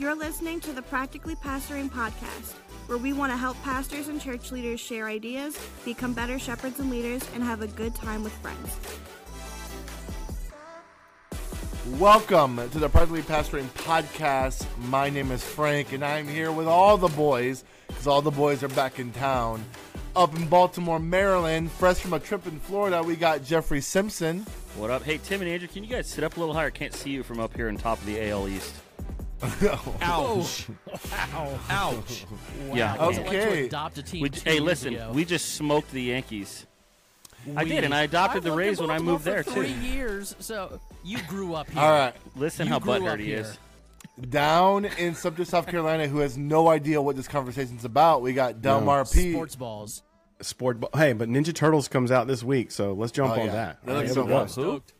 You're listening to the Practically Pastoring Podcast, where we want to help pastors and church leaders share ideas, become better shepherds and leaders, and have a good time with friends. Welcome to the Practically Pastoring Podcast. My name is Frank, and I'm here with all the boys, because all the boys are back in town. Up in Baltimore, Maryland, fresh from a trip in Florida, we got Jeffrey Simpson. What up? Hey, Tim and Andrew, can you guys sit up a little higher? Can't see you from up here on top of the AL East. Ouch. Ow. Ouch. Yeah. What's it like to Okay. adopt a team We, hey, listen, ago? we just smoked the Yankees. I did, and I adopted I've the Rays when I moved there for too. Three years, so you grew up here. All right, Listen You how grew up butthurt he here. is. down in Sumter, South Carolina, who has no idea what this conversation's about, we got Delmar P. Sports balls. Sport. Ball. Hey, but Ninja Turtles comes out this week, so let's jump Oh, on yeah. that. That looks Here so we go. fun. Stoked.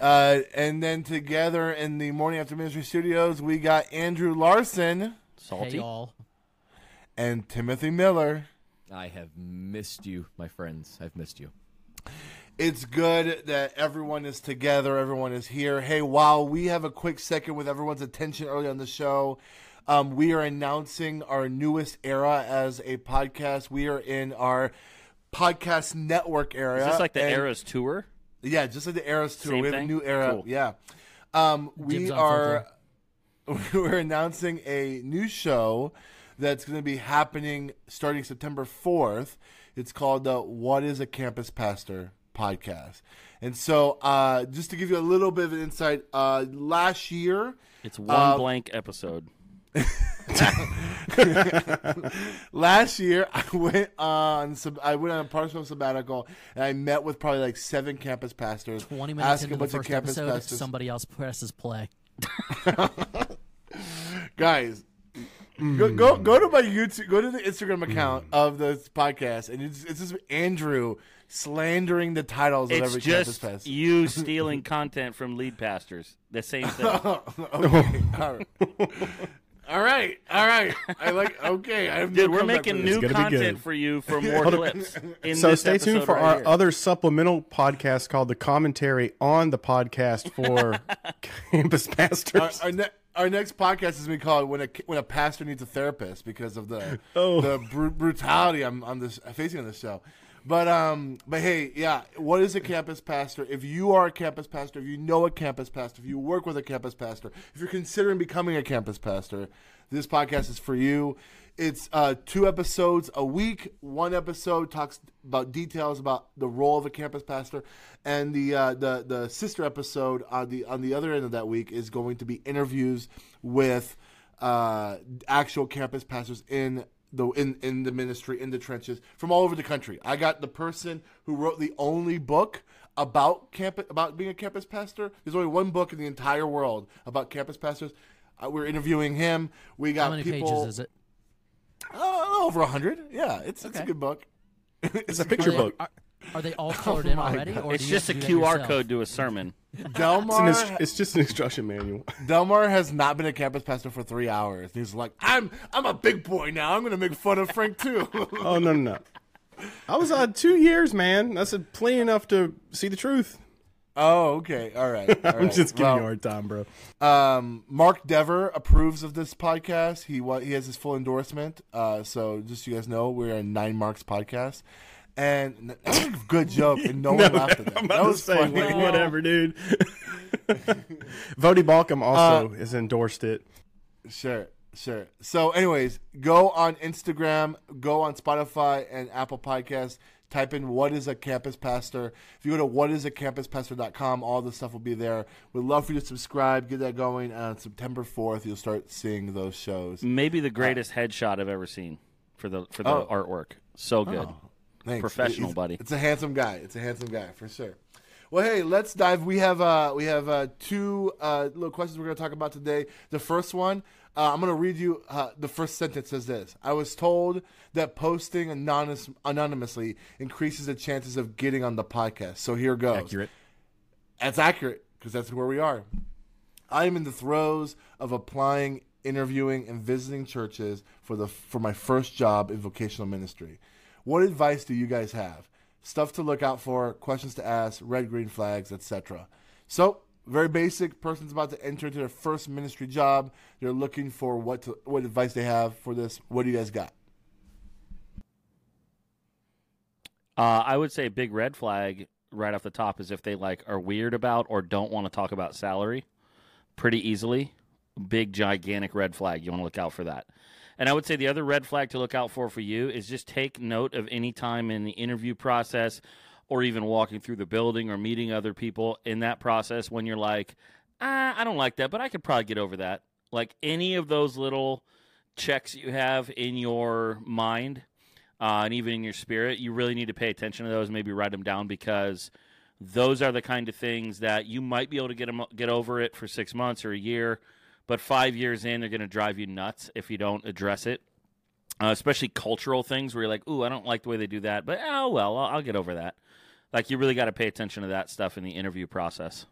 Uh, and then together in the Morning After Ministry studios, we got Andrew Larson Salty. Hey, y'all. and Timothy Miller. I have missed you, my friends. I've missed you. It's good that everyone is together, everyone is here. Hey, while we have a quick second with everyone's attention early on the show, um, we are announcing our newest era as a podcast. We are in our podcast network area. Is this like the and- Eras tour? Yeah, just like the Eras tour. Same we have thing? a new era. Cool. Yeah. Um, we are we're announcing a new show that's going to be happening starting September 4th. It's called the What is a Campus Pastor podcast. And so, uh, just to give you a little bit of an insight, uh, last year, It's one Uh, blank episode. last year I went on sab- I went on a partial sabbatical and I met with probably like seven campus pastors. 20 minutes asked a into the bunch of first campus episode, pastors. somebody else presses play. guys go, go go to my youtube go to the instagram account mm. of this podcast and it's, it's just andrew slandering the titles of It's every campus just pastor you stealing content from lead pastors. The same thing. okay all right all right all right i like okay i have no Dude, we're making new content for you for more clips. In So this stay tuned for right our here. other supplemental podcast called the commentary on the podcast for campus our, pastors. our, ne- our next podcast is going to be called when a when a pastor needs a therapist because of the Oh. the bru- brutality I'm on this facing on this show. But um, but hey, yeah, what is a campus pastor? If you are a campus pastor, if you know a campus pastor, if you work with a campus pastor, if you're considering becoming a campus pastor, this podcast is for you. It's uh, two episodes a week. One episode talks about details about the role of a campus pastor, and the uh, the the sister episode on the on the other end of that week is going to be interviews with uh, actual campus pastors in the in, in the ministry in the trenches from all over the country. I got the person who wrote the only book about campus about being a campus pastor. There's only one book in the entire world about campus pastors. Uh, we're interviewing him. We got How many people pages is it? uh, over a hundred. Yeah, it's it's a good book. It's a Are picture they, book. are, are they all colored in already? Or It's just a have to do that QR code to a sermon. It's, an Delmar inst- it's just an instruction manual. Delmar has not been a campus pastor for three hours. He's like, I'm I'm a big boy now. I'm gonna make fun of Frank too. Oh no no no! I was uh, two years, man. That's plenty enough to see the truth. oh, okay, all right. all I'm right. just giving Well, you a hard time, bro. Um, Mark Dever approves of this podcast. He wa- he has his full endorsement. Uh, so just so you guys know, we're a Nine Marks podcast, and that was a good joke, and no, one laughed at that. I'm that about to was say funny. like, whatever, dude. Voddie Baucham also uh, has endorsed it. Sure, sure. So, anyways, go on Instagram, go on Spotify and Apple Podcasts. Type in what is a campus pastor. If you go to whatisacampuspastor.com, all the stuff will be there. We'd love for you to subscribe, get that going. And on September 4th, you'll start seeing those shows. Maybe the uh, greatest headshot I've ever seen for the for the Oh. artwork. So oh, good. Thanks. Professional, He's- buddy. It's a handsome guy. It's a handsome guy for sure. Well, hey, let's dive. We have uh, we have uh, two uh, little questions we're going to talk about today. The first one, uh, I'm going to read you. Uh, the first sentence says this: I was told that posting anonymous, anonymously increases the chances of getting on the podcast. So here goes. Accurate. That's accurate because that's where we are. I am in the throes of applying, interviewing, and visiting churches for the for my first job in vocational ministry. What advice do you guys have? Stuff to look out for, questions to ask, red green flags, etc. So very basic. Person's about to enter into their first ministry job. They're looking for what to, what advice they have for this. What do you guys got? Uh, I would say big red flag right off the top is if they like are weird about or don't want to talk about salary pretty easily. Big gigantic red flag. You want to look out for that. And I would say the other red flag to look out for for you is just take note of any time in the interview process or even walking through the building or meeting other people in that process when you're like, ah, I don't like that, but I could probably get over that. Like any of those little checks you have in your mind uh, and even in your spirit, you really need to pay attention to those. Maybe write them down because those are the kind of things that you might be able to get them, get over it for six months or a year, but five years in, they're going to drive you nuts if you don't address it. Uh, especially cultural things where you're like, "Ooh, I don't like the way they do that," but oh well, I'll, I'll get over that. Like you really got to pay attention to that stuff in the interview process.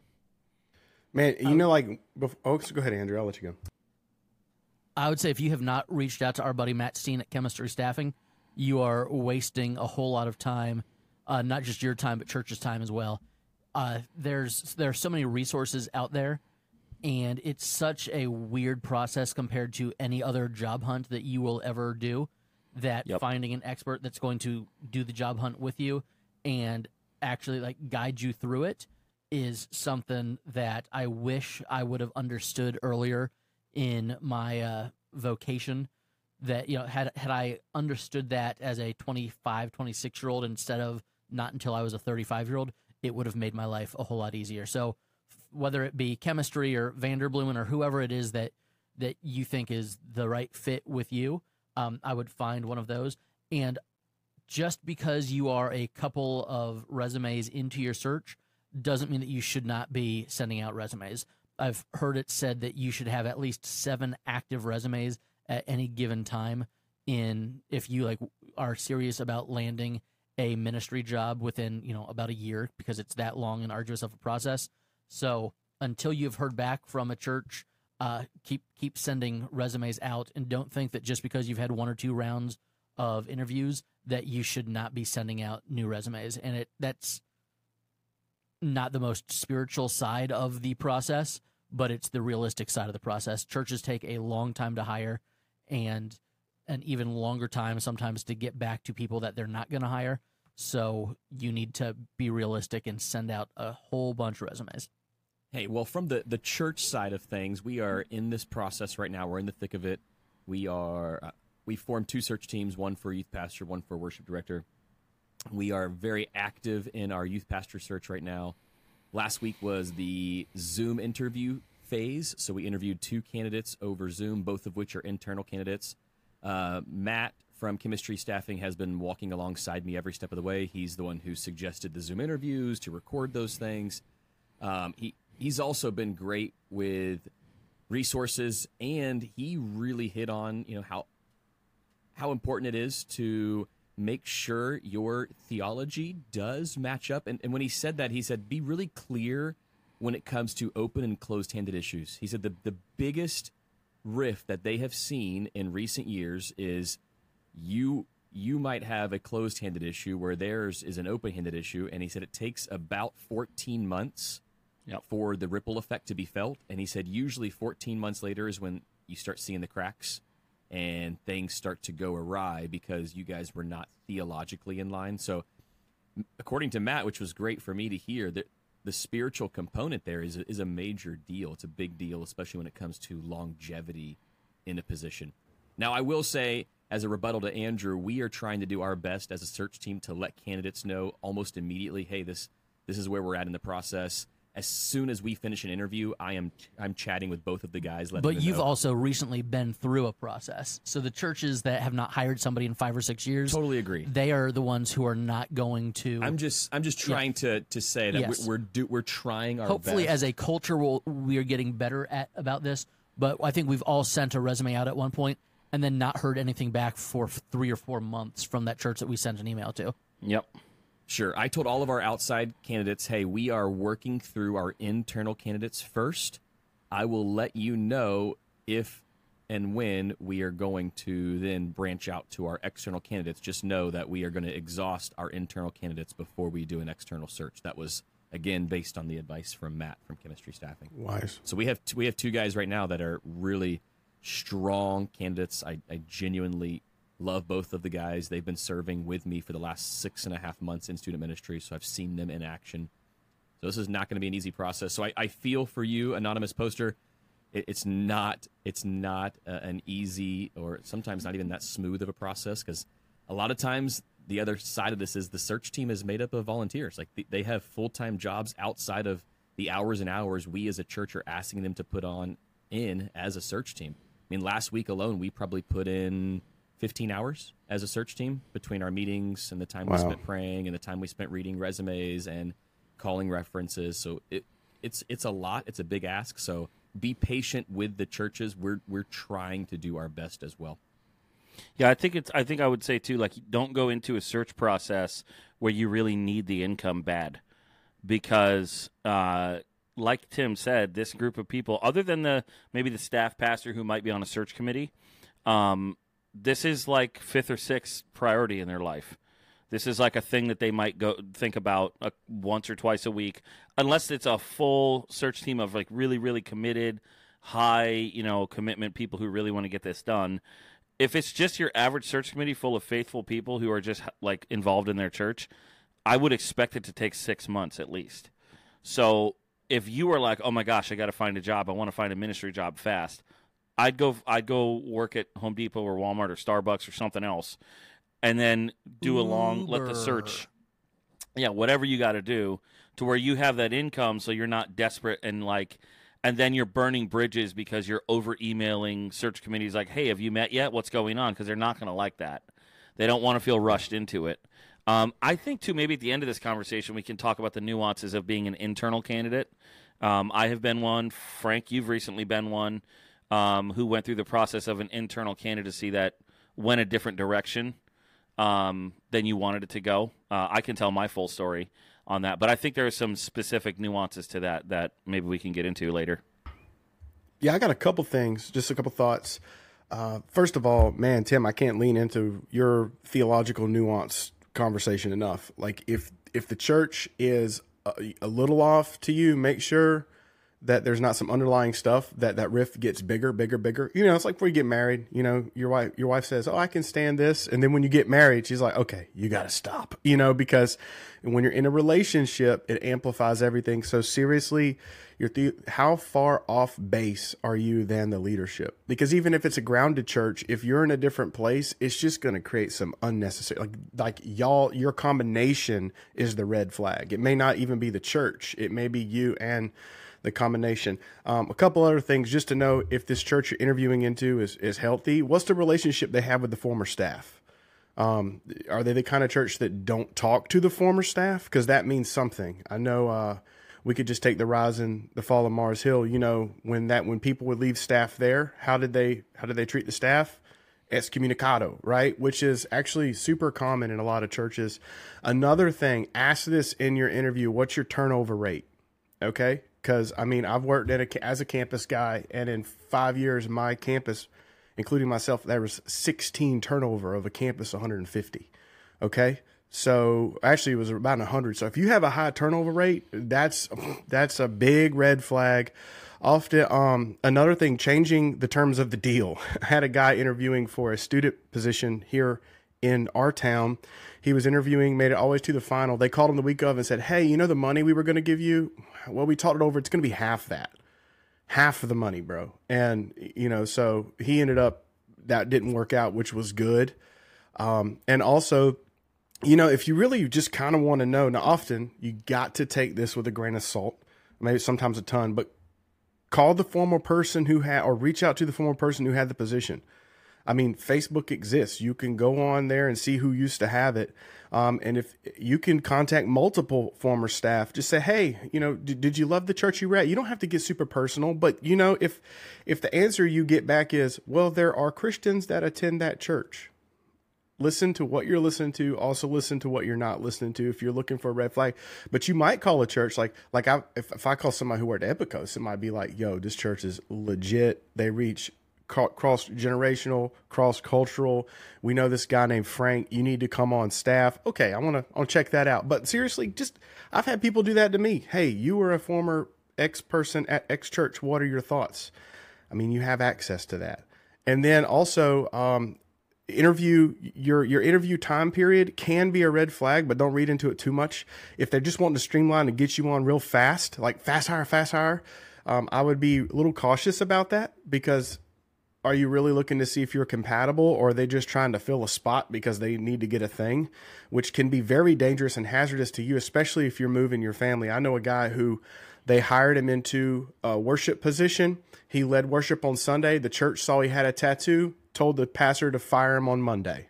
Man, you know, like, bef- oh, so go ahead, Andrew. I'll let you go. I would say if you have not reached out to our buddy Matt Steen at Chemistry Staffing, you are wasting a whole lot of time, uh, not just your time, but church's time as well. Uh, there's there are so many resources out there, and it's such a weird process compared to any other job hunt that you will ever do. That Yep. finding an expert that's going to do the job hunt with you and actually like guide you through it is something that I wish I would have understood earlier in my uh, vocation that you know had had I understood that as a 25 26 year old instead of not until I was a 35 year old it would have made my life a whole lot easier so whether it be chemistry or Vanderbloemen or whoever it is that that you think is the right fit with you um, I would find one of those and just because you are a couple of resumes into your search doesn't mean that you should not be sending out resumes. I've heard it said that you should have at least seven active resumes at any given time in if you like are serious about landing a ministry job within you know about a year because it's that long and arduous of a process. So until you've heard back from a church, uh, keep keep sending resumes out and don't think that just because you've had one or two rounds of interviews that you should not be sending out new resumes. And it that's not the most spiritual side of the process but it's the realistic side of the process. Churches take a long time to hire and an even longer time sometimes to get back to people that they're not going to hire. So you need to be realistic and send out a whole bunch of resumes Hey, well, from the, the church side of things, we are in this process right now. We're in the thick of it. We are uh, we formed two search teams, one for youth pastor, one for worship director. We are very active in our youth pastor search right now. Last week was the Zoom interview phase, so we interviewed two candidates over Zoom, both of which are internal candidates. Uh, Matt from chemistry staffing has been walking alongside me every step of the way. He's the one who suggested the Zoom interviews to record those things. Um, he he's also been great with resources, and he really hit on you know how how important it is to make sure your theology does match up. And, and when he said that, he said, be really clear when it comes to open and closed handed issues. He said the, the biggest rift that they have seen in recent years is you you might have a closed handed issue where theirs is an open handed issue. And he said it takes about 14 months Yep. for the ripple effect to be felt. And he said usually 14 months later is when you start seeing the cracks and things start to go awry because you guys were not theologically in line. So, according to Matt, which was great for me to hear, that the spiritual component there is a, is a major deal. It's a big deal, especially when it comes to longevity in a position. Now, I will say, as a rebuttal to Andrew, we are trying to do our best as a search team to let candidates know almost immediately, hey, this this is where we're at in the process. As soon as we finish an interview, I am I'm chatting with both of the guys. But you've know. also recently been through a process. So the churches that have not hired somebody in five or six years, Totally agree. They are the ones who are not going to. I'm just I'm just trying to to say that Yes. we're we're, do, we're trying our hopefully, best. as a culture, we'll, we are getting better at about this. But I think we've all sent a resume out at one point and then not heard anything back for three or four months from that church that we sent an email to. Yep. Sure. I told all of our outside candidates, hey, we are working through our internal candidates first. I will let you know if and when we are going to then branch out to our external candidates. Just know that we are going to exhaust our internal candidates before we do an external search. That was again based on the advice from Matt from chemistry staffing. Wise. So we have we have two guys right now that are really strong candidates. I, I genuinely love both of the guys. They've been serving with me for the last six and a half months in student ministry, so I've seen them in action. So this is not going to be an easy process. So I, I feel for you, anonymous poster. It, it's not it's not uh, an easy or sometimes not even that smooth of a process because a lot of times the other side of this is the search team is made up of volunteers. Like they have full time jobs outside of the hours and hours we as a church are asking them to put on in as a search team. I mean, last week alone, we probably put in 15 hours as a search team between our meetings and the time we spent praying and the time we spent reading resumes and calling references. So it it's it's a lot. It's a big ask. So be patient with the churches. We're we're trying to do our best as well. Yeah, I think it's. I think I would say too, like, don't go into a search process where you really need the income bad, because, uh, like Tim said, this group of people, other than the maybe the staff pastor who might be on a search committee, um, this is like fifth or sixth priority in their life. This is like a thing that they might go think about uh, once or twice a week, unless it's a full search team of like really, really committed, high, you know, commitment people who really want to get this done if it's just your average search committee full of faithful people who are just like involved in their church, I would expect it to take six months at least. So if you are like, oh my gosh, I got to find a job, I want to find a ministry job fast, I'd go, I'd go work at Home Depot or Walmart or Starbucks or something else, and then do a long, let the search, yeah, whatever you got to do to where you have that income, so you're not desperate and like and then you're burning bridges because you're over emailing search committees like, "Hey, have you met yet? What's going on?" Because they're not going to like that. They don't want to feel rushed into it. Um, I think too. Maybe at the end of this conversation, we can talk about the nuances of being an internal candidate. Um, I have been one. Frank, you've recently been one um, who went through the process of an internal candidacy that went a different direction um, than you wanted it to go. Uh, I can tell my full story on that, but I think there are some specific nuances to that that maybe we can get into later. Yeah, I got a couple things, just a couple thoughts. Uh, first of all, man, Tim, I can't lean into your theological nuance conversation enough. Like, if if the church is a, a little off to you, make sure that there's not some underlying stuff that that rift gets bigger, bigger, bigger. You know, it's like before you get married. You know, your wife your wife says, "Oh, I can stand this," and then when you get married, she's like, "Okay, you got to stop." You know, because when you're in a relationship, it amplifies everything. So seriously, you're the, how far off base are you than the leadership? Because even if it's a grounded church, if you're in a different place, it's just going to create some unnecessary like like y'all your combination is the red flag. It may not even be the church. It may be you and the combination. Um, a couple other things just to know if this church you're interviewing into is is healthy. What's the relationship they have with the former staff? Um, are they the kind of church that don't talk to the former staff? Because that means something. I know uh, we could just take the rise and the fall of Mars Hill. You know, when that when people would leave staff there, how did they how did they treat the staff? Excommunicado, right? Which is actually super common in a lot of churches. Another thing, ask this in your interview: What's your turnover rate? Okay, because I mean, I've worked at a, as a campus guy, and in five years, my campus including myself, there was 16 turnover of a campus 150. Okay. So actually it was about 100. So if you have a high turnover rate, that's that's a big red flag. Often, um, another thing, changing the terms of the deal. I had a guy interviewing for a student position here in our town. He was interviewing, made it always to the final. They called him the week of and said, "Hey, you know the money we were going to give you? Well, we talked it over. It's going to be half that." half of the money, bro. And you know, so he ended up that didn't work out, which was good. Um, and also, you know, if you really just kind of want to know, now often you got to take this with a grain of salt, maybe sometimes a ton, but call the former person who had or reach out to the former person who had the position. I mean, Facebook exists. You can go on there and see who used to have it. Um, and if you can contact multiple former staff, just say, "Hey, you know, did, did you love the church you were at?" You don't have to get super personal, but you know, if if the answer you get back is, "Well, there are Christians that attend that church," listen to what you're listening to. Also, listen to what you're not listening to. If you're looking for a red flag, but you might call a church like like I if if I call somebody who worked at Epicos, it might be like, "Yo, this church is legit. They reach." Cross generational, cross cultural. We know this guy named Frank. You need to come on staff. Okay, I want to I'll check that out. But seriously, just I've had people do that to me. Hey, you were a former X person at X church. What are your thoughts? I mean, you have access to that. And then also, um, interview your your interview time period can be a red flag, but don't read into it too much. If they're just wanting to streamline and get you on real fast, like fast hire, fast hire, um, I would be a little cautious about that because are you really looking to see if you're compatible or are they just trying to fill a spot because they need to get a thing, which can be very dangerous and hazardous to you, especially if you're moving your family. I know a guy who they hired him into a worship position. He led worship on Sunday. The church saw he had a tattoo, told the pastor to fire him on Monday.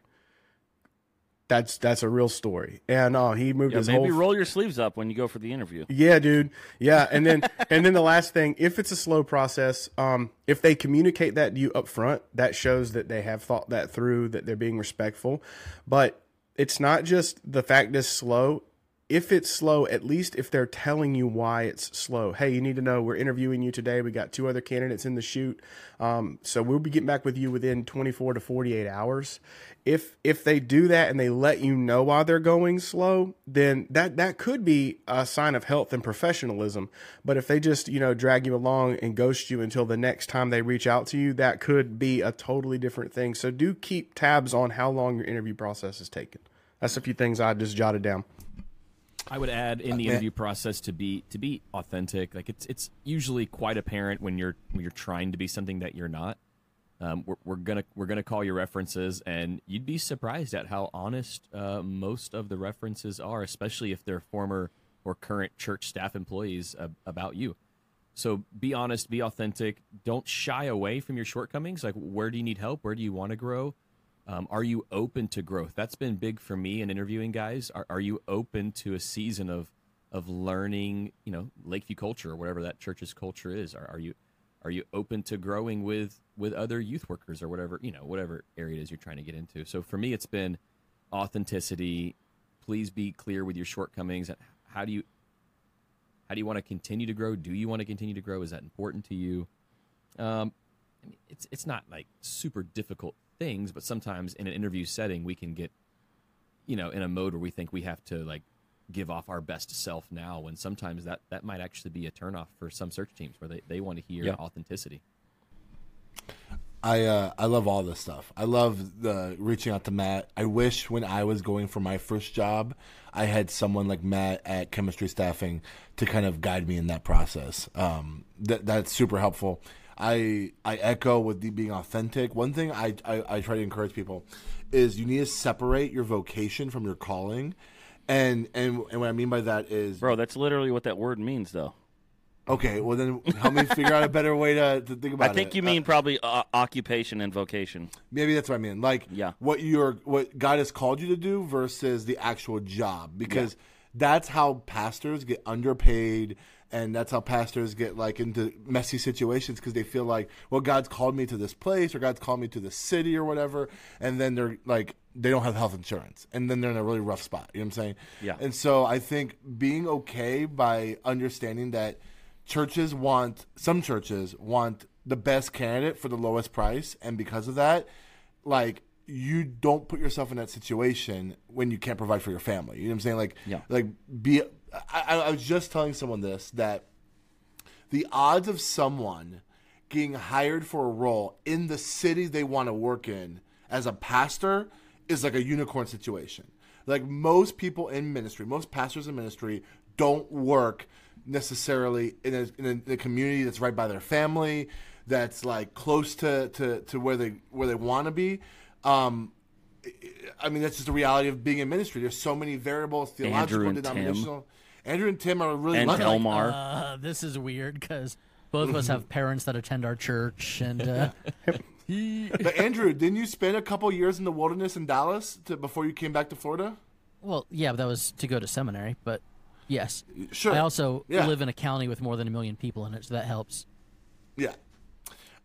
That's that's a real story. And uh, he moved Yeah, his maybe whole roll your sleeves up when you go for the interview. yeah, dude. Yeah, and then and then the last thing, if it's a slow process, um, if they communicate that to you up front, that shows that they have thought that through, that they're being respectful. But it's not just the fact it's slow. If it's slow, at least if they're telling you why it's slow. Hey, you need to know we're interviewing you today. We got two other candidates in the shoot, um, so we'll be getting back with you within 24 to 48 hours if if they do that and they let you know why they're going slow, then that that could be a sign of health and professionalism. But if they just you know drag you along and ghost you until the next time they reach out to you, that could be a totally different thing. So do keep tabs on how long your interview process is taking. That's a few things I just jotted down. I would add in the man. interview process to be to be authentic. Like it's it's usually quite apparent when you're when you're trying to be something that you're not. Um, we're, we're gonna we're gonna call your references, and you'd be surprised at how honest uh, most of the references are, especially if they're former or current church staff employees uh, about you. So be honest, be authentic. Don't shy away from your shortcomings. Like, where do you need help? Where do you want to grow? Um, are you open to growth? That's been big for me in interviewing guys. Are, are you open to a season of of learning? You know, Lakeview culture or whatever that church's culture is. Are, are you are you open to growing with with other youth workers or whatever you know whatever area it is you're trying to get into? So for me, it's been authenticity. Please be clear with your shortcomings. How do you how do you want to continue to grow? Do you want to continue to grow? Is that important to you? Um, I mean, it's it's not like super difficult things, but sometimes in an interview setting, we can get, you know, in a mode where we think we have to like give off our best self now, when sometimes that that might actually be a turnoff for some search teams where they, they want to hear Yeah. authenticity. I uh, I love all this stuff. I love the reaching out to Matt. I wish when I was going for my first job, I had someone like Matt at Chemistry Staffing to kind of guide me in that process. Um, that that's super helpful. I I echo with the being authentic. One thing I, I I try to encourage people is you need to separate your vocation from your calling, and and and what I mean by that is Bro, that's literally what that word means, though. okay. Well, then help me figure out a better way to, to think about it. I it. think you Uh, mean probably uh, occupation and vocation. Maybe that's what I mean. Like Yeah. what you're what God has called you to do versus the actual job. Because that's how pastors get underpaid and that's how pastors get like into messy situations because they feel like, well, God's called me to this place or God's called me to this city or whatever, and then they're like they don't have health insurance, and then they're in a really rough spot. You know what I'm saying? Yeah. And so I think being okay by understanding that churches want some churches want the best candidate for the lowest price and because of that like you don't put yourself in that situation when you can't provide for your family you know what i'm saying like Yeah. like be I, I I was just telling someone this that the odds of someone getting hired for a role in the city they want to work in as a pastor is like a unicorn situation. Like most people in ministry, most pastors in ministry don't work necessarily in a, in a, in a community that's right by their family, that's like close to, to, to where they where they want to be. Um, I mean, that's just the reality of being in ministry. There's so many variables, theological, and Tim. Denominational. Andrew and Tim are really And lucky. Elmar. Uh, this is weird because both of us have parents that attend our church, and uh, But Andrew, didn't you spend a couple years in the wilderness in Dallas to, before you came back to Florida? well, yeah, that was to go to seminary, but yes, Sure. I also Yeah. live in a county with more than a million people in it, so that helps. Yeah.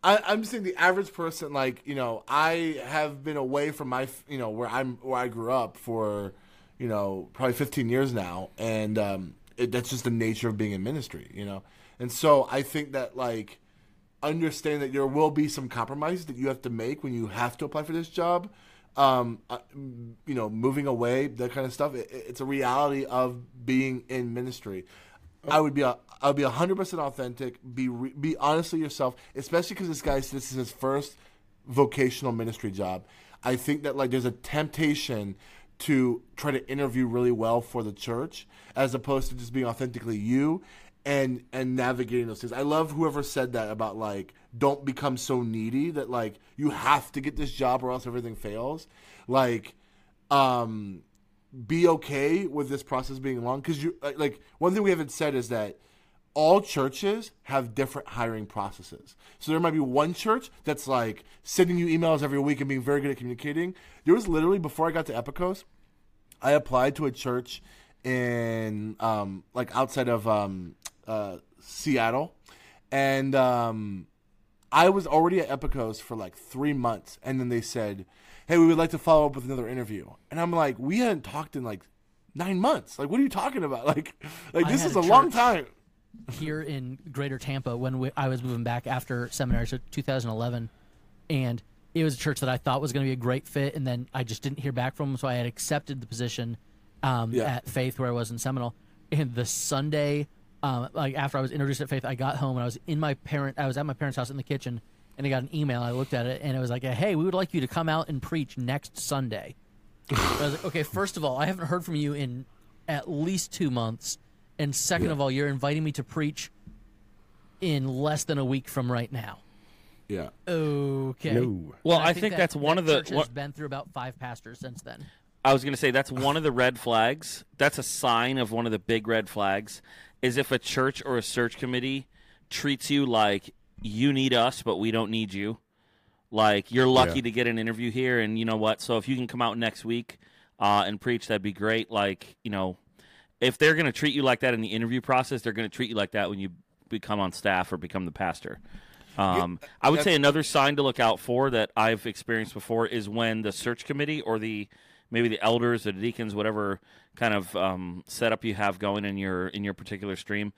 I, I'm just saying the average person, like you know, I have been away from my, you know, where I'm, where I grew up for, you know, probably 15 years now, and um, it, that's just the nature of being in ministry, you know, and so I think that like, understand that there will be some compromises that you have to make when you have to apply for this job. Um, you know, moving away, that kind of stuff. It, it's a reality of being in ministry. I would be a, I would be hundred percent authentic. Be re, be honestly yourself, especially because this guy this is his first vocational ministry job. I think that like there's a temptation to try to interview really well for the church as opposed to just being authentically you and and navigating those things. I love whoever said that about like don't become so needy that like you have to get this job or else everything fails. Like um be okay with this process being long because you like one thing we haven't said is that all churches have different hiring processes. So there might be one church that's like sending you emails every week and being very good at communicating. There was literally before I got to Epicos, I applied to a church in um, like outside of um, uh, Seattle, and um, I was already at Epicos for like three months, and then they said, "Hey, we would like to follow up with another interview," and I'm like, "We hadn't talked in like nine months. Like, what are you talking about? Like, like I this is a a long time." Here in Greater Tampa when we, I was moving back after seminary, so 2011, and it was a church that I thought was going to be a great fit, and then I just didn't hear back from them, so I had accepted the position um, Yeah. at Faith where I was in Seminole. And the Sunday, um, like after I was introduced at Faith, I got home and I was in my parent, I was at my parents' house in the kitchen, and I got an email. I looked at it and it was like, "Hey, we would like you to come out and preach next Sunday." I was like, okay, first of all, I haven't heard from you in at least two months. And second of all, you're inviting me to preach in less than a week from right now. Yeah. Okay. No. Well, And I think that- that's one that of the- church has what- been through about five pastors since then. I was going to say that's one of the red flags. That's a sign of one of the big red flags is if a church or a search committee treats you like you need us but we don't need you. Like you're lucky Yeah. to get an interview here and you know what? So if you can come out next week uh, and preach that'd be great. Like, you know, if they're going to treat you like that in the interview process, they're going to treat you like that when you become on staff or become the pastor. Um, I would say another sign to look out for that I've experienced before is when the search committee or the maybe the elders or the deacons, whatever kind of um, setup you have going in your in your particular stream,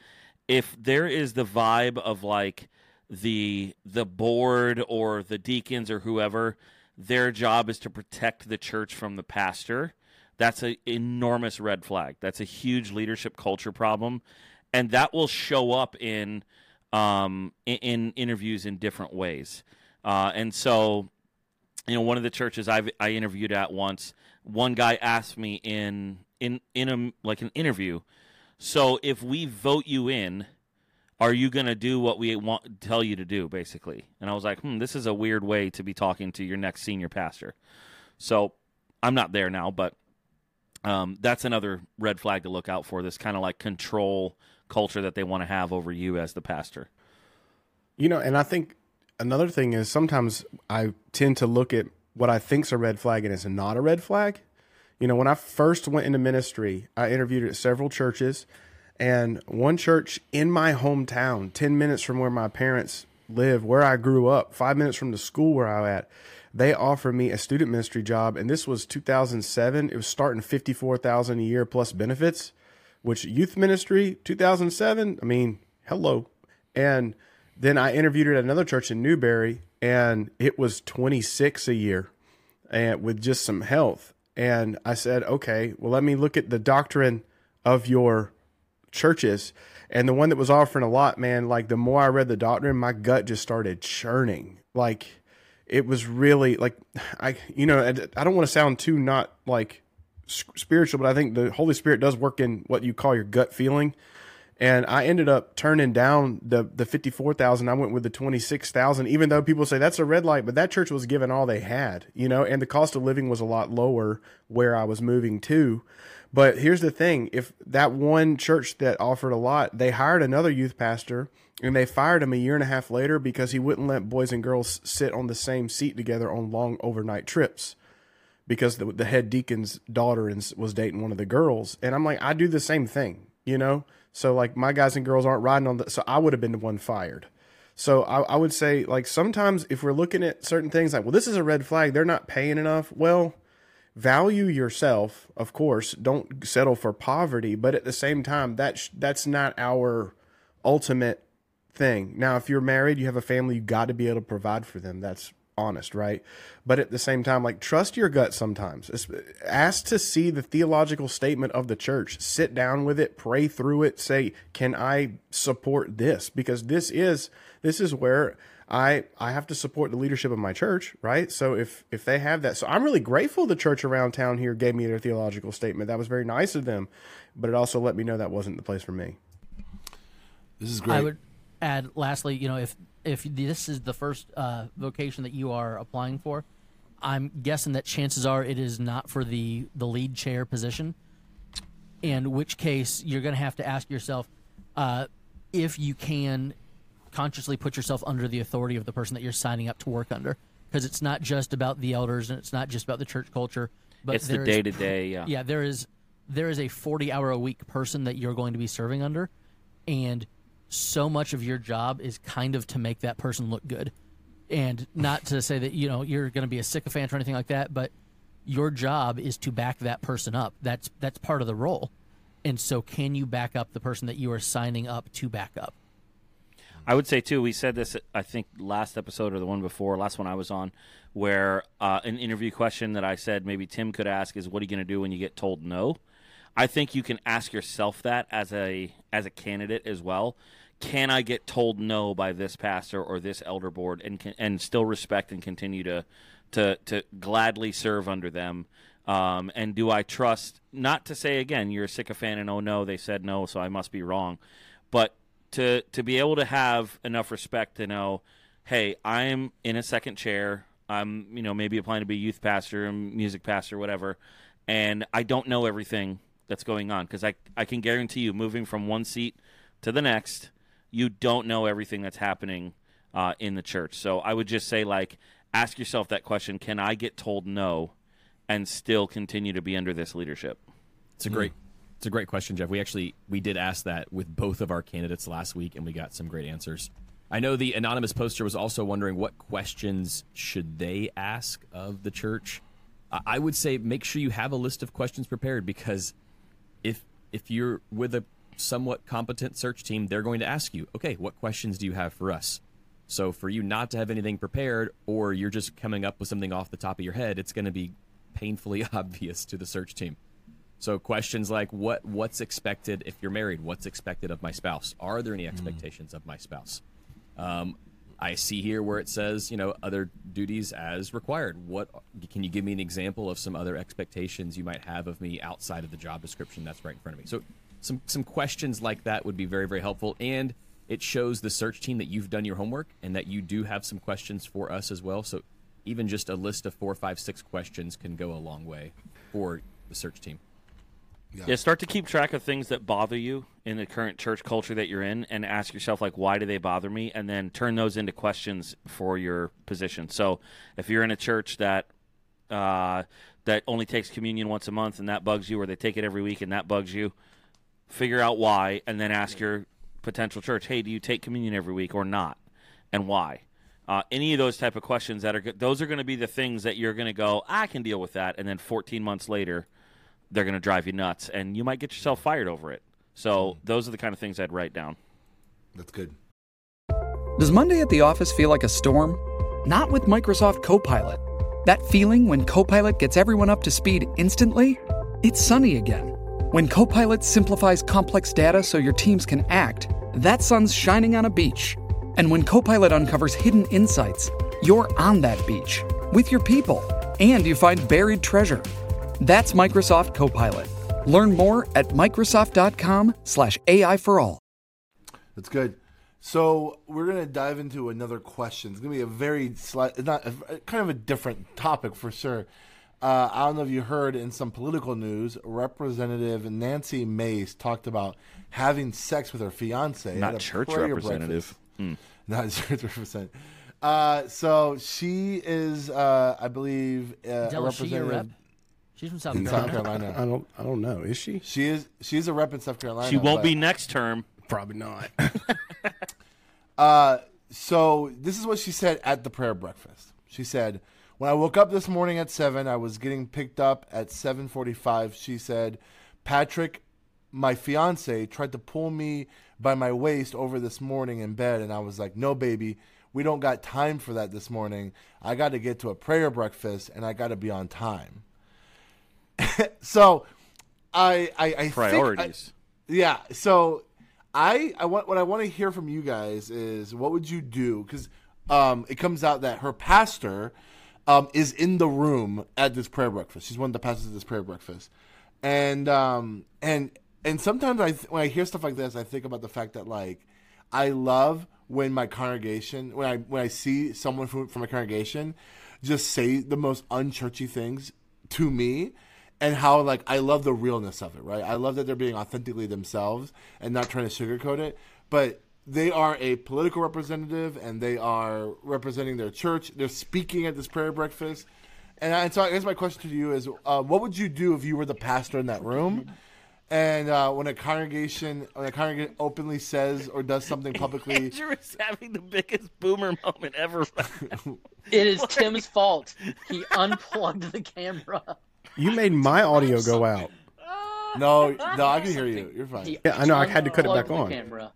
if there is the vibe of like the the board or the deacons or whoever, their job is to protect the church from the pastor. That's an enormous red flag. That's a huge leadership culture problem, and that will show up in um, in, in interviews in different ways. Uh, and so, you know, one of the churches I've, I interviewed at once, one guy asked me in in in a like an interview. So if we vote you in, are you going to do what we want tell you to do basically and i was like hmm this is a weird way to be talking to your next senior pastor so i'm not there now but um, that's another red flag to look out for this kind of like control culture that they want to have over you as the pastor You know, and I think another thing is sometimes I tend to look at what I think's a red flag and it's not a red flag. You know, when I first went into ministry, I interviewed at several churches, and one church in my hometown, 10 minutes from where my parents live, where I grew up, five minutes from the school where I at, they offered me a student ministry job, and this was 2007. It was starting 54000 a year plus benefits, which youth ministry, 2007, I mean, hello. And then I interviewed at another church in Newberry, and it was 26 a year and with just some health. And I said, okay, well, let me look at the doctrine of your churches. And the one that was offering a lot, man, like the more I read the doctrine, my gut just started churning. Like it was really like, I, you know, I don't want to sound too not like spiritual, but I think the Holy Spirit does work in what you call your gut feeling. And I ended up turning down the the fifty four thousand. I went with the twenty six thousand, even though people say that's a red light. But that church was given all they had, you know, and the cost of living was a lot lower where I was moving to. But here's the thing: if that one church that offered a lot, they hired another youth pastor, and they fired him a year and a half later because he wouldn't let boys and girls sit on the same seat together on long overnight trips because the, the head deacon's daughter was dating one of the girls. And I'm like, I do the same thing, you know? So like my guys and girls aren't riding on the, so I would have been the one fired. So I, I would say like sometimes if we're looking at certain things like, well, this is a red flag, they're not paying enough. Well, value yourself, of course. Don't settle for poverty, but at the same time, that's that's not our ultimate thing. Now, if you're married, you have a family, you got to be able to provide for them. That's honest, right? But at the same time, like trust your gut sometimes. It's- Ask to see the theological statement of the church. Sit down with it, pray through it, say, "Can I support this?" Because this is this is where I I have to support the leadership of my church, right? So if if they have that, so I'm really grateful the church around town here gave me their theological statement. That was very nice of them, but it also let me know that wasn't the place for me. This is great. I would add, lastly, you know, if if this is the first uh, vocation that you are applying for, I'm guessing that chances are it is not for the the lead chair position. In which case, you're going to have to ask yourself uh, if you can consciously put yourself under the authority of the person that you're signing up to work under, because it's not just about the elders and it's not just about the church culture, but it's the day to day. Yeah. yeah there is there is a 40 hour a week person that you're going to be serving under and so much of your job is kind of to make that person look good and not to say that you know you're going to be a sycophant or anything like that but your job is to back that person up that's that's part of the role and so can you back up the person that you are signing up to back up I would say too. We said this, I think, last episode or the one before, last one I was on, where uh, an interview question that I said maybe Tim could ask is, "What are you going to do when you get told no?" I think you can ask yourself that as a as a candidate as well. Can I get told no by this pastor or this elder board and and still respect and continue to to to gladly serve under them? Um, and do I trust? Not to say again, you're a sycophant and oh no, they said no, so I must be wrong, but to to be able to have enough respect to know, hey, I'm in a second chair. I'm you know maybe applying to be youth pastor, music pastor, whatever, and I don't know everything that's going on because I I can guarantee you, moving from one seat to the next, you don't know everything that's happening uh, in the church. So I would just say like ask yourself that question: Can I get told no, and still continue to be under this leadership? It's a great it's a great question, Jeff. We actually we did ask that with both of our candidates last week and we got some great answers. I know the anonymous poster was also wondering what questions should they ask of the church. I- I would say make sure you have a list of questions prepared because if if you're with a somewhat competent search team, they're going to ask you, "Okay, what questions do you have for us?" So for you not to have anything prepared or you're just coming up with something off the top of your head, it's going to be painfully obvious to the search team. So questions like what what's expected if you're married? What's expected of my spouse? Are there any expectations of my spouse? Um, I see here where it says you know other duties as required. What can you give me an example of some other expectations you might have of me outside of the job description that's right in front of me? So some some questions like that would be very very helpful and it shows the search team that you've done your homework and that you do have some questions for us as well. So even just a list of four, five, six questions can go a long way for the search team. Yeah, start to keep track of things that bother you in the current church culture that you're in and ask yourself like why do they bother me and then turn those into questions for your position. So, if you're in a church that uh, that only takes communion once a month and that bugs you or they take it every week and that bugs you, figure out why and then ask your potential church, "Hey, do you take communion every week or not?" and why? Uh, any of those type of questions that are go- those are going to be the things that you're going to go, I can deal with that, and then 14 months later, they're going to drive you nuts, and you might get yourself fired over it. So those are the kind of things I'd write down. That's good. Does Monday at the office feel like a storm? Not with Microsoft Copilot. That feeling when Copilot gets everyone up to speed instantly? It's sunny again. When Copilot simplifies complex data so your teams can act, that sun's shining on a beach. And when Copilot uncovers hidden insights, you're on that beach with your people and you find buried treasure. That's Microsoft Copilot. Learn more at Microsoft.com/slash AI for all. That's good. So we're gonna dive into another question. It's gonna be a very slight, not a, kind of a different topic for sure. Uh, I don't know if you heard in some political news, Representative Nancy Mace talked about having sex with her fiance. Not at a church representative. breakfast. Not church representative. Uh, so she is, uh, I believe, uh, a Della, she your representative? She's from South in South Carolina. Carolina. I don't I don't know. Is she? She is. She's a rep in South Carolina. She won't but- be next term. Probably not. Uh, so this is what she said at the prayer breakfast. She said, "When I woke up this morning at seven, I was getting picked up at seven forty-five. She said, Patrick, my fiance, tried to pull me by my waist over this morning in bed, and I was like, "No, baby, we don't got time for that this morning. I got to get to a prayer breakfast, and I got to be on time." so, I I, I think I- Priorities. yeah. So I I want what I want to hear from you guys is what would you do because um, it comes out that her pastor um, is in the room at this prayer breakfast. She's one of the pastors at this prayer breakfast, and um, and and sometimes I th- when I hear stuff like this, I think about the fact that like I love when my congregation when I when I see someone from from a congregation just say the most unchurchy things to me and how like I love the realness of it, right? I love that they're being authentically themselves and not trying to sugarcoat it. But they are a political representative and they are representing their church. They're speaking at this prayer breakfast. And, I, and so I guess my question to you is, uh, what would you do if you were the pastor in that room? And uh, when a congregation, when a congregation openly says or does something publicly, Andrew is having the biggest boomer moment ever. It is Tim's fault. He unplugged the camera. You made my audio go out. no, no, I can hear you. You're fine. He Yeah, I know. I had to cut it back the on. camera.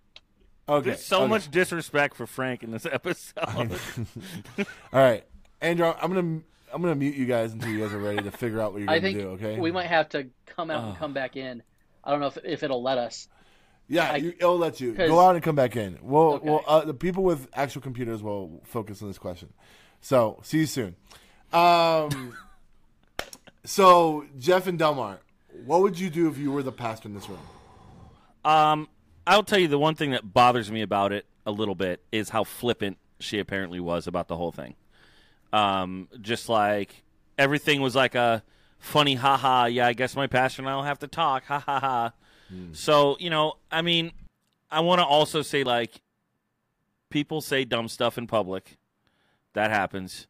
Okay, There's so okay. much disrespect for Frank in this episode. All right, Andrew, I'm gonna I'm gonna mute you guys until you guys are ready to figure out what you're I gonna think do. Okay? we might have to come out and come back in. I don't know if, if it'll let us. Yeah, I- you, it'll let you go out and come back in. We'll, Okay. we'll uh, the people with actual computers will focus on this question. So see you soon. Um, so Jeff and Delmar, what would you do if you were the pastor in this room? Um, I'll tell you the one thing that bothers me about it a little bit is how flippant she apparently was about the whole thing. Um, just like everything was like a funny ha ha. Yeah, I guess my pastor and I'll have to talk. Ha ha ha. So you know, I mean, I want to also say like, people say dumb stuff in public. That happens,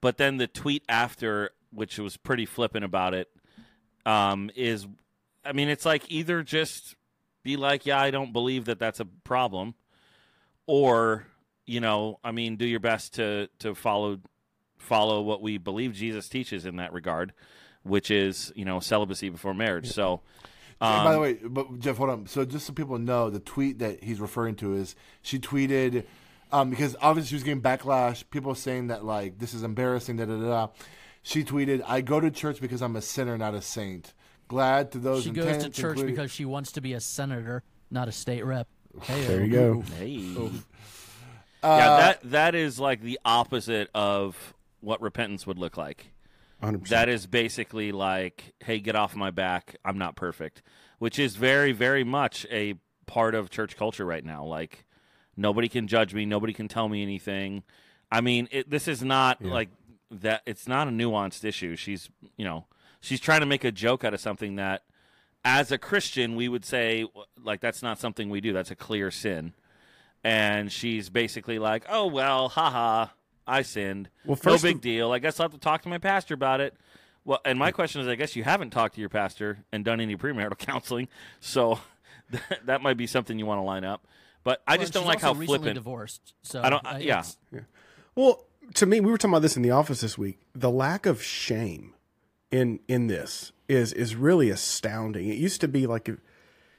but then the tweet after, which was pretty flippant about it, um, is, I mean, it's like either just be like, yeah, I don't believe that that's a problem, or you know, I mean, do your best to to follow follow what we believe Jesus teaches in that regard, which is you know celibacy before marriage. So, And by the um, way, but Jeff, hold on. So just so people know, the tweet that he's referring to is she tweeted um, because obviously she was getting backlash. People saying that like this is embarrassing. Da da. da. She tweeted, "I go to church because I'm a sinner, not a saint. Glad to those She goes to church including- because she wants to be a senator, not a state rep. Hey, There you go. hey. Uh, yeah, that that is like the opposite of what repentance would look like. 100%. That is basically like, hey, get off my back. I'm not perfect, which is very, very much a part of church culture right now. Like, nobody can judge me. Nobody can tell me anything. I mean, it, this is not like that. It's not a nuanced issue. She's, you know, she's trying to make a joke out of something that, as a Christian, we would say, like, that's not something we do. That's a clear sin. And she's basically like, oh, well, haha, I sinned. Well, no big of- deal. I guess I'll have to talk to my pastor about it. Well, and my question is, I guess you haven't talked to your pastor and done any premarital counseling, so that, that might be something you want to line up. But I Well, just don't like how flippant. divorced. So I don't- uh, yeah. it's- Well, to me, we were talking about this in the office this week. The lack of shame in in this is is really astounding. It used to be like, you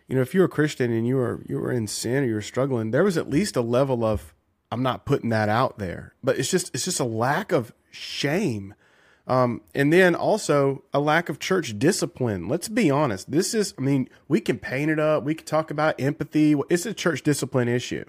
know, if you were a Christian and you were you were in sin or you were struggling, there was at least a level of I'm not putting that out there. But it's just it's just a lack of shame. Um, and then also a lack of church discipline. Let's be honest. This is, I mean, we can paint it up. We can talk about empathy. It's a church discipline issue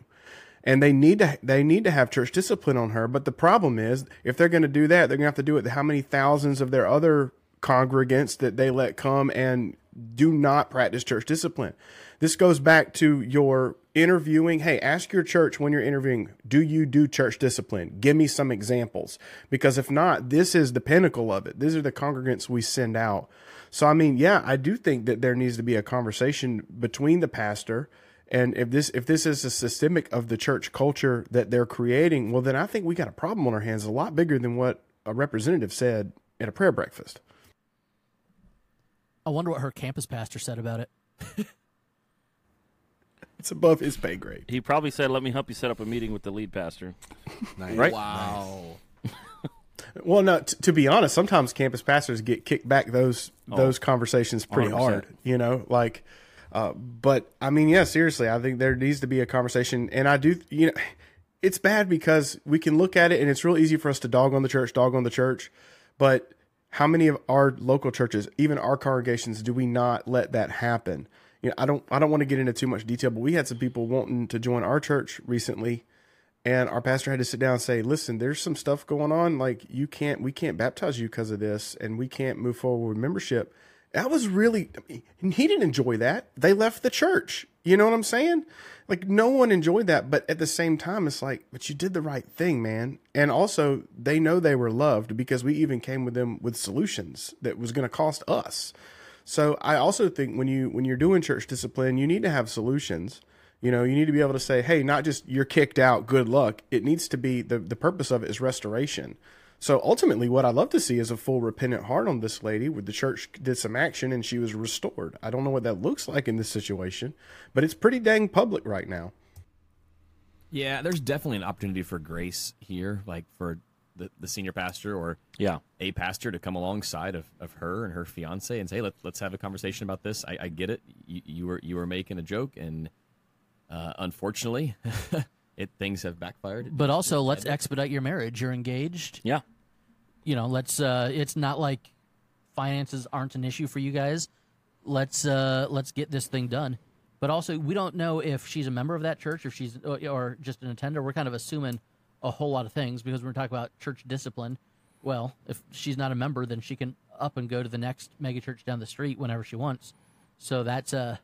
and they need to they need to have church discipline on her. But the problem is, if they're going to do that, they're going to have to do it how many thousands of their other congregants that they let come and do not practice church discipline. This goes back to your interviewing. Hey, ask your church when you're interviewing, do you do church discipline? Give me some examples. Because if not, this is the pinnacle of it. These are the congregants we send out. So, I mean, yeah, I do think that there needs to be a conversation between the pastor and if this if this is a systemic of the church culture that they're creating, well, then I think we got a problem on our hands a lot bigger than what a representative said at a prayer breakfast. I wonder what her campus pastor said about it. It's above his pay grade. He probably said, "Let me help you set up a meeting with the lead pastor." Nice. Right? Wow. Well, no, t- to be honest, sometimes campus pastors get kicked back those those conversations pretty 100%. hard. You know, like Uh, but I mean, yeah, seriously, I think there needs to be a conversation, and I do, you know, it's bad because we can look at it and it's real easy for us to dog on the church, dog on the church, but how many of our local churches, even our congregations, do we not let that happen? You know, I don't, I don't want to get into too much detail, but we had some people wanting to join our church recently, and our pastor had to sit down and say, "Listen, there's some stuff going on. Like you can't, we can't baptize you because of this, and we can't move forward with membership." That was really, I mean, he didn't enjoy that. They left the church. You know what I'm saying? Like no one enjoyed that, but at the same time, it's like, but you did the right thing, man. And also, they know they were loved because we even came with them with solutions that was going to cost us. So I also think when you when you're doing church discipline, you need to have solutions. You know, you need to be able to say, hey, not just you're kicked out, good luck. It needs to be the the purpose of it is restoration. So ultimately, what I'd love to see is a full repentant heart on this lady where the church did some action and she was restored. I don't know what that looks like in this situation, but it's pretty dang public right now. Yeah, there's definitely an opportunity for grace here, like for the, the senior pastor or Yeah. a pastor to come alongside of, of her and her fiance and say, Let, let's have a conversation about this. I, I get it. You, you were you were making a joke, and uh, unfortunately, it things have backfired. But also, let's expedite your marriage. You're engaged. Yeah. You know, let's. Uh, it's not like finances aren't an issue for you guys. Let's uh, let's get this thing done. But also, we don't know if she's a member of that church if she's or, or just an attender. We're kind of assuming a whole lot of things because we're talking about church discipline. Well, if she's not a member, then she can up and go to the next megachurch down the street whenever she wants. So that's uh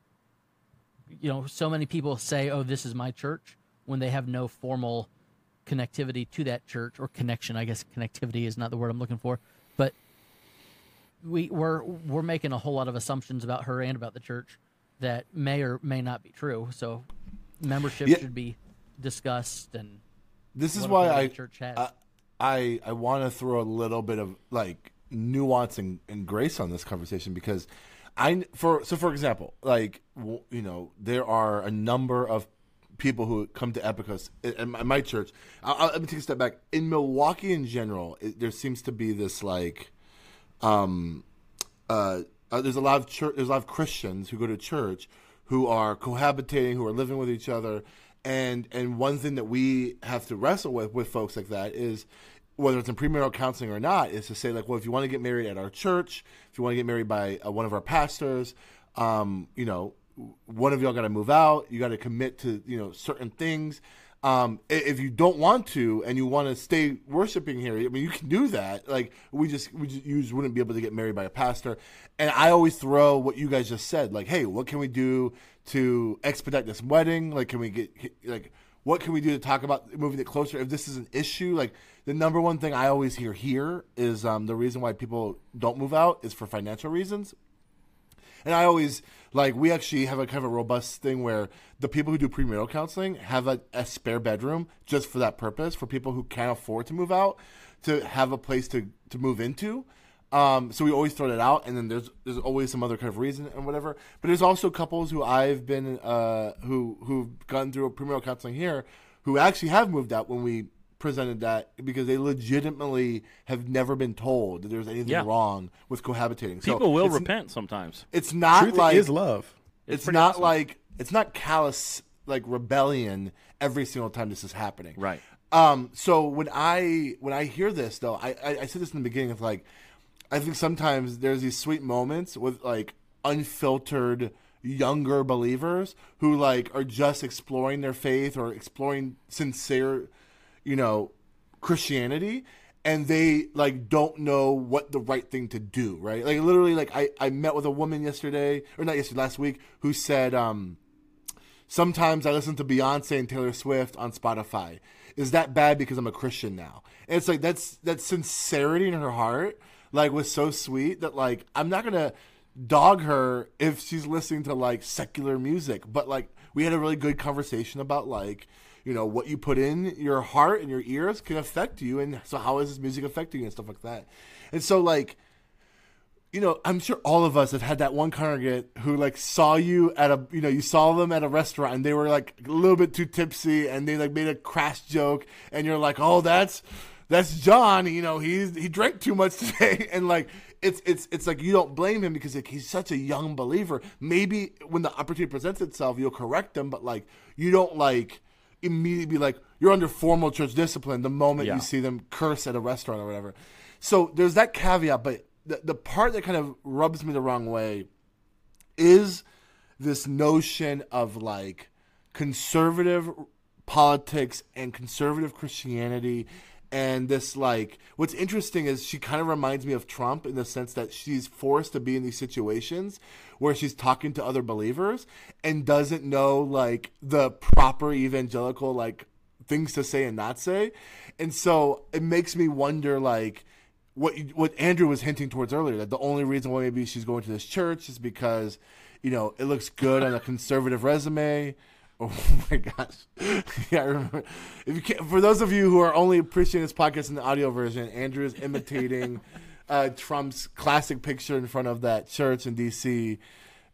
you know, so many people say, "Oh, this is my church," when they have no formal connectivity to that church or connection. I guess connectivity is not the word I'm looking for, but we we're we're making a whole lot of assumptions about her and about the church that may or may not be true. So membership Yeah. should be discussed and This is why I church has. I I, I want to throw a little bit of like nuance and, and grace on this conversation because I for so for example like you know there are a number of people who come to Epicus in, my- church. I'll, let me take a step back. In Milwaukee in general, it, there seems to be this like um, uh, uh, there's a lot of church, there's a lot of Christians who go to church who are cohabitating, who are living with each other, and and one thing that we have to wrestle with with folks like that is whether it's in premarital counseling or not is to say like, well, if you want to get married at our church, if you want to get married by uh, one of our pastors, um, you know, one of y'all got to move out. You got to commit to you know certain things. Um, if you don't want to and you want to stay worshiping here, I mean, you can do that. Like we just we just, you just wouldn't be able to get married by a pastor. And I always throw what you guys just said, like, hey, what can we do to expedite this wedding? Like, can we get like what can we do to talk about moving it closer? If this is an issue, like the number one thing I always hear here is um, the reason why people don't move out is for financial reasons. And I always like we actually have a kind of a robust thing where the people who do premarital counseling have a, a spare bedroom just for that purpose for people who can't afford to move out to have a place to to move into. Um, so we always throw that out, and then there's there's always some other kind of reason and whatever. But there's also couples who I've been uh, who who've gone through a premarital counseling here who actually have moved out when we presented that because they legitimately have never been told that there's anything Yeah. wrong with cohabitating. So People will repent sometimes. It's not Truth like is love. it's, pretty not awesome. like it's not callous like rebellion every single time this is happening. Right. Um. So when I when I hear this though, I I, I said this in the beginning of like, I think sometimes there's these sweet moments with like unfiltered younger believers who like are just exploring their faith or exploring sincere, you know, Christianity and they like don't know what the right thing to do, right? Like literally like I I met with a woman yesterday or not yesterday last week who said um sometimes I listen to Beyonce and Taylor Swift on Spotify. Is that bad because I'm a Christian now? And it's like that's that sincerity in her heart like was so sweet that like I'm not gonna dog her if she's listening to like secular music, but like we had a really good conversation about like you know what you put in your heart and your ears can affect you, and so how is this music affecting you and stuff like that. And so like you know, I'm sure all of us have had that one congregant who like saw you at a, you know, you saw them at a restaurant and they were like a little bit too tipsy and they like made a crass joke and you're like, oh, that's, that's John. You know, he's he drank too much today, and like it's it's it's like you don't blame him because like he's such a young believer. Maybe when the opportunity presents itself, you'll correct him, but like you don't like immediately be like you're under formal church discipline the moment Yeah. you see them curse at a restaurant or whatever. So there's that caveat, but the the part that kind of rubs me the wrong way is this notion of like conservative politics and conservative Christianity and this like what's interesting is she kind of reminds me of Trump in the sense that she's forced to be in these situations where she's talking to other believers and doesn't know like the proper evangelical like things to say and not say and so it makes me wonder like what what Andrew was hinting towards earlier that the only reason why maybe she's going to this church is because you know it looks good on a conservative resume. Oh my gosh! Yeah, I remember. If you can't, for those of you who are only appreciating this podcast in the audio version, Andrew is imitating uh, Trump's classic picture in front of that church in D.C.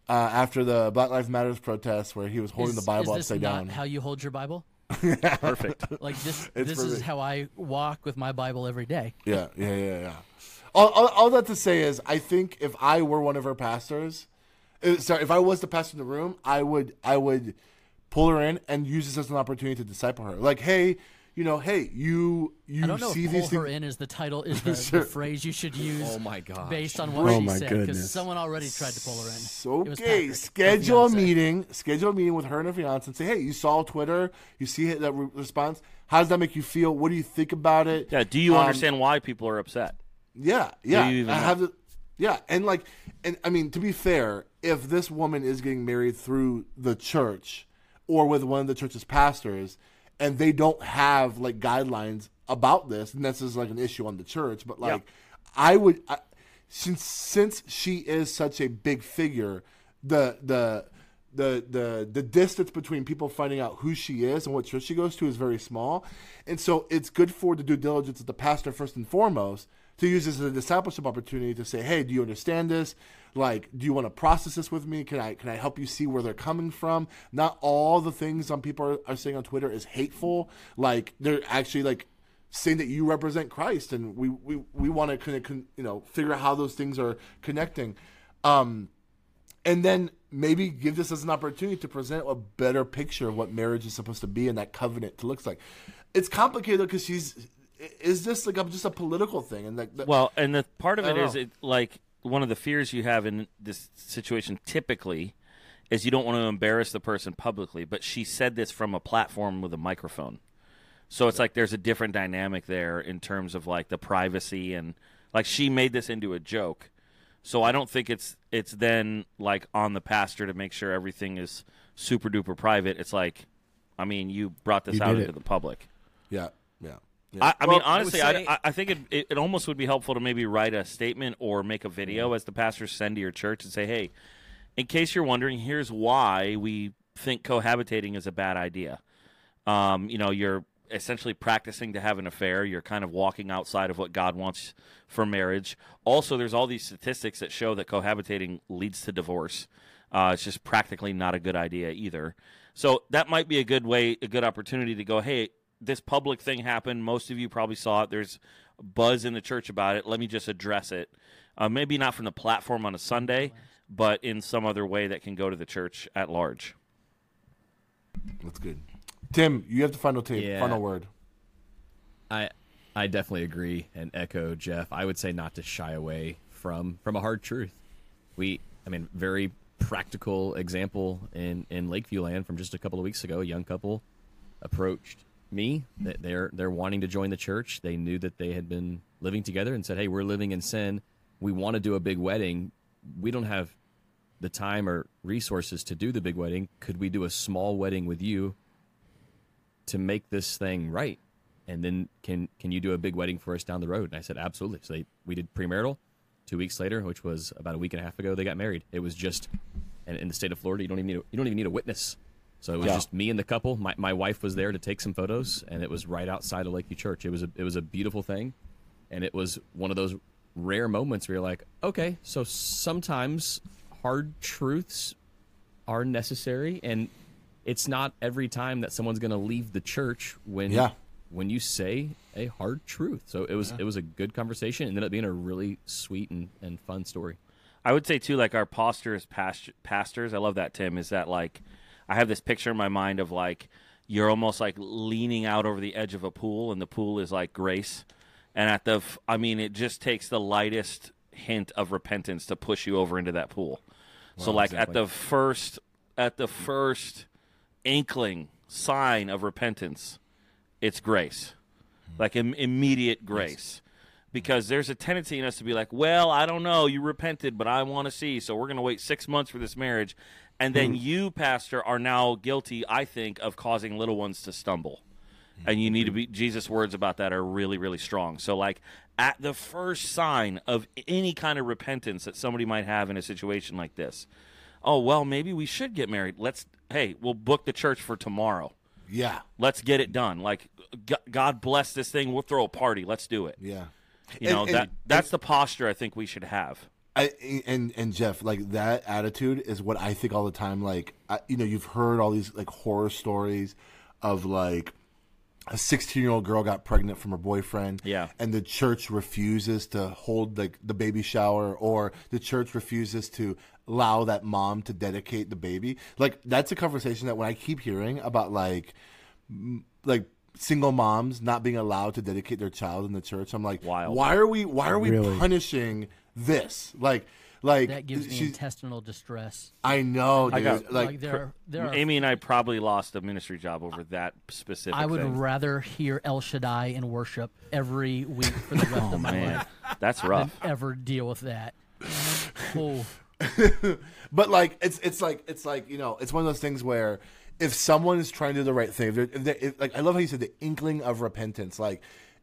Uh, after the Black Lives Matters protest, where he was holding is, the Bible is this upside not down. how you hold your Bible? Perfect. Like this. It's this is how I walk with my Bible every day. Yeah, yeah, yeah, yeah. All, all, all that to say is, I think if I were one of her pastors, uh, sorry, if I was the pastor in the room, I would, I would pull her in and use this as an opportunity to disciple her. Like, hey, you know, hey, you, you I don't know see if these pull her things. in is the title is the, Sure. the phrase you should use. Oh my god! Based on what Oh she my said, because someone already tried to pull her in. So, okay, Patrick, schedule a meeting. Schedule a meeting with her and her fiance and say, hey, you saw Twitter, you see that re- response. How does that make you feel? What do you think about it? Yeah. Do you Um, understand why people are upset? Yeah, yeah. you even I know? have the, yeah, and like, and I mean, to be fair, if this woman is getting married through the church or with one of the church's pastors, and they don't have like guidelines about this, and this is like an issue on the church, but like, I would, I, since since she is such a big figure, the the. The, the the distance between people finding out who she is and what church she goes to is very small, and so it's good for the due diligence of the pastor first and foremost to use this as a discipleship opportunity to say, hey, do you understand this? Like, do you want to process this with me? Can I can I help you see where they're coming from? Not all the things some people are, are saying on Twitter is hateful. Like they're actually like saying that you represent Christ, and we we, we want to kind of con, you know figure out how those things are connecting. Um, and then maybe give this as an opportunity to present a better picture of what marriage is supposed to be and that covenant to looks like. It's complicated because she's is this like a, just a political thing and like the, Well, and the part of it is know. it like one of the fears you have in this situation typically is you don't want to embarrass the person publicly, but she said this from a platform with a microphone. So it's like there's a different dynamic there in terms of like the privacy and like she made this into a joke. So I don't think it's it's then like on the pastor to make sure everything is super duper private. It's like I mean, you brought this You out into it. the public. yeah yeah. yeah. I, I Well, mean, I honestly, say- I, I, I think it, it, it almost would be helpful to maybe write a statement or make a video Mm-hmm. as the pastors send to your church and say, hey, in case you're wondering, here's why we think cohabitating is a bad idea. Um, you know, you're essentially practicing to have an affair. You're kind of walking outside of what God wants for marriage. Also, there's all these statistics that show that cohabitating leads to divorce. Uh, it's just practically not a good idea either. So that might be a good way, a good opportunity to go, hey, this public thing happened. Most of you probably saw it. There's buzz in the church about it. Let me just address it. Uh, maybe not from the platform on a Sunday, but in some other way that can go to the church at large. That's good. Tim, you have the final tape, Yeah. final word. I I definitely agree and echo Jeff. I would say not to shy away from from a hard truth. We, I mean, very practical example in in Lakeview Land from just a couple of weeks ago. A young couple approached me. That they're they're wanting to join the church. They knew that they had been living together and said, "Hey, we're living in sin. We want to do a big wedding. We don't have the time or resources to do the big wedding. Could we do a small wedding with you to make this thing right? And then can can you do a big wedding for us down the road? And I said, absolutely. So they, we did premarital. Two weeks later, which was about a week and a half ago, they got married. It was just, and in the state of Florida, you don't even need a, you don't even need a witness. So it was Yeah. just me and the couple. My, my wife was there to take some photos, and it was right outside of Lakeview Church. It was a it was a beautiful thing, and it was one of those rare moments where you're like, okay, so sometimes hard truths are necessary, and it's not every time that someone's going to leave the church when Yeah. when you say a hard truth. So it was it was a good conversation, and ended up being a really sweet and, and fun story. I would say too, like our posture as past- pastors. I love that Tim. Is that like I have this picture in my mind of like you're almost like leaning out over the edge of a pool, and the pool is like grace, and at the I mean, it just takes the lightest hint of repentance to push you over into that pool. so like at the first at the first inkling sign of repentance, it's grace, hmm. like Im- immediate grace. Because there's a tendency in us to be like, well, I don't know, you repented, but I want to see, so we're going to wait six months for this marriage. And then hmm. you, pastor, are now guilty, I think, of causing little ones to stumble. And you need to be, Jesus' words about that are really, really strong. So, like, at the first sign of any kind of repentance that somebody might have in a situation like this, oh, well, maybe we should get married. Let's, hey, we'll book the church for tomorrow. Yeah, Let's get it done. Like, God bless this thing. We'll throw a party. Let's do it. yeah. You And- know, and- that that's the posture I think we should have. I and and Jeff, like that attitude is what I think all the time. Like, I, you know, you've heard all these like horror stories of like a 16 year old girl got pregnant from her boyfriend. Yeah. And the church refuses to hold like the baby shower, or the church refuses to allow that mom to dedicate the baby. Like, that's a conversation that when I keep hearing about like like single moms not being allowed to dedicate their child in the church, I'm like, Wild. why are we why are we Really? punishing this? Like. Like That gives me intestinal distress. I know, dude. I got- like, Like, there, are, there are Amy and I probably lost a ministry job over that specific. I would thing. rather hear El Shaddai in worship every week for the rest Oh of my man, life that's than rough. ever deal with that. Oh, but like it's it's like it's like you know it's one of those things where if someone is trying to do the right thing, if they're, if they if, like I love how you said the inkling of repentance. Like,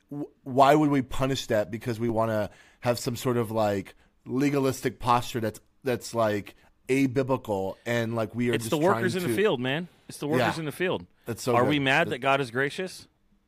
w- why would we punish that because we want to have some sort of like legalistic posture that's that's like abiblical and like we are It's just the workers in trying the field, man. It's the workers Yeah. in the field. That's so Are good. we mad that God is gracious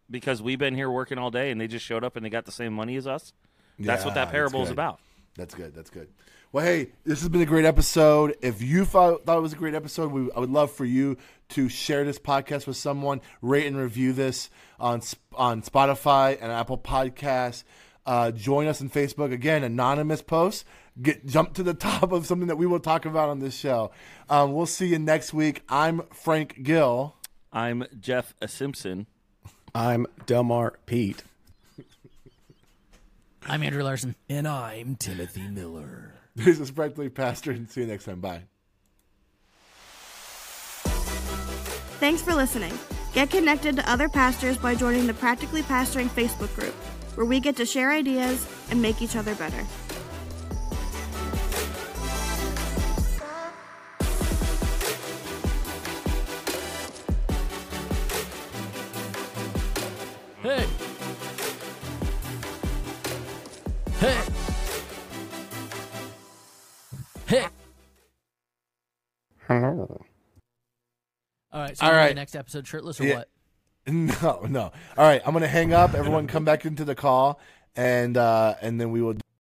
because we've been here working all day and they just showed up and they got the same money as us? That's what that parable is about. That's good. That's good. Well, hey, this has been a great episode. If you thought, thought it was a great episode, we, I would love for you to share this podcast with someone, rate and review this on on Spotify and Apple Podcasts. Uh, join us on Facebook again, anonymous posts. Get jump to the top of something that we will talk about on this show. Um, we'll see you next week. I'm Frank Gill. I'm Jeff Simpson. I'm Delmar Pete. I'm Andrew Larson. And I'm Timothy Miller. This is Practically Pastor, and see you next time. Bye. Thanks for listening. Get connected to other pastors by joining the Practically Pastoring Facebook group, where we get to share ideas and make each other better. Hey. Hey. Hey. Hello. All right. So All we're right. The next episode, shirtless or Yeah. what? No, no. All right, I'm gonna hang up. Everyone, come back into the call, and uh, and then we will.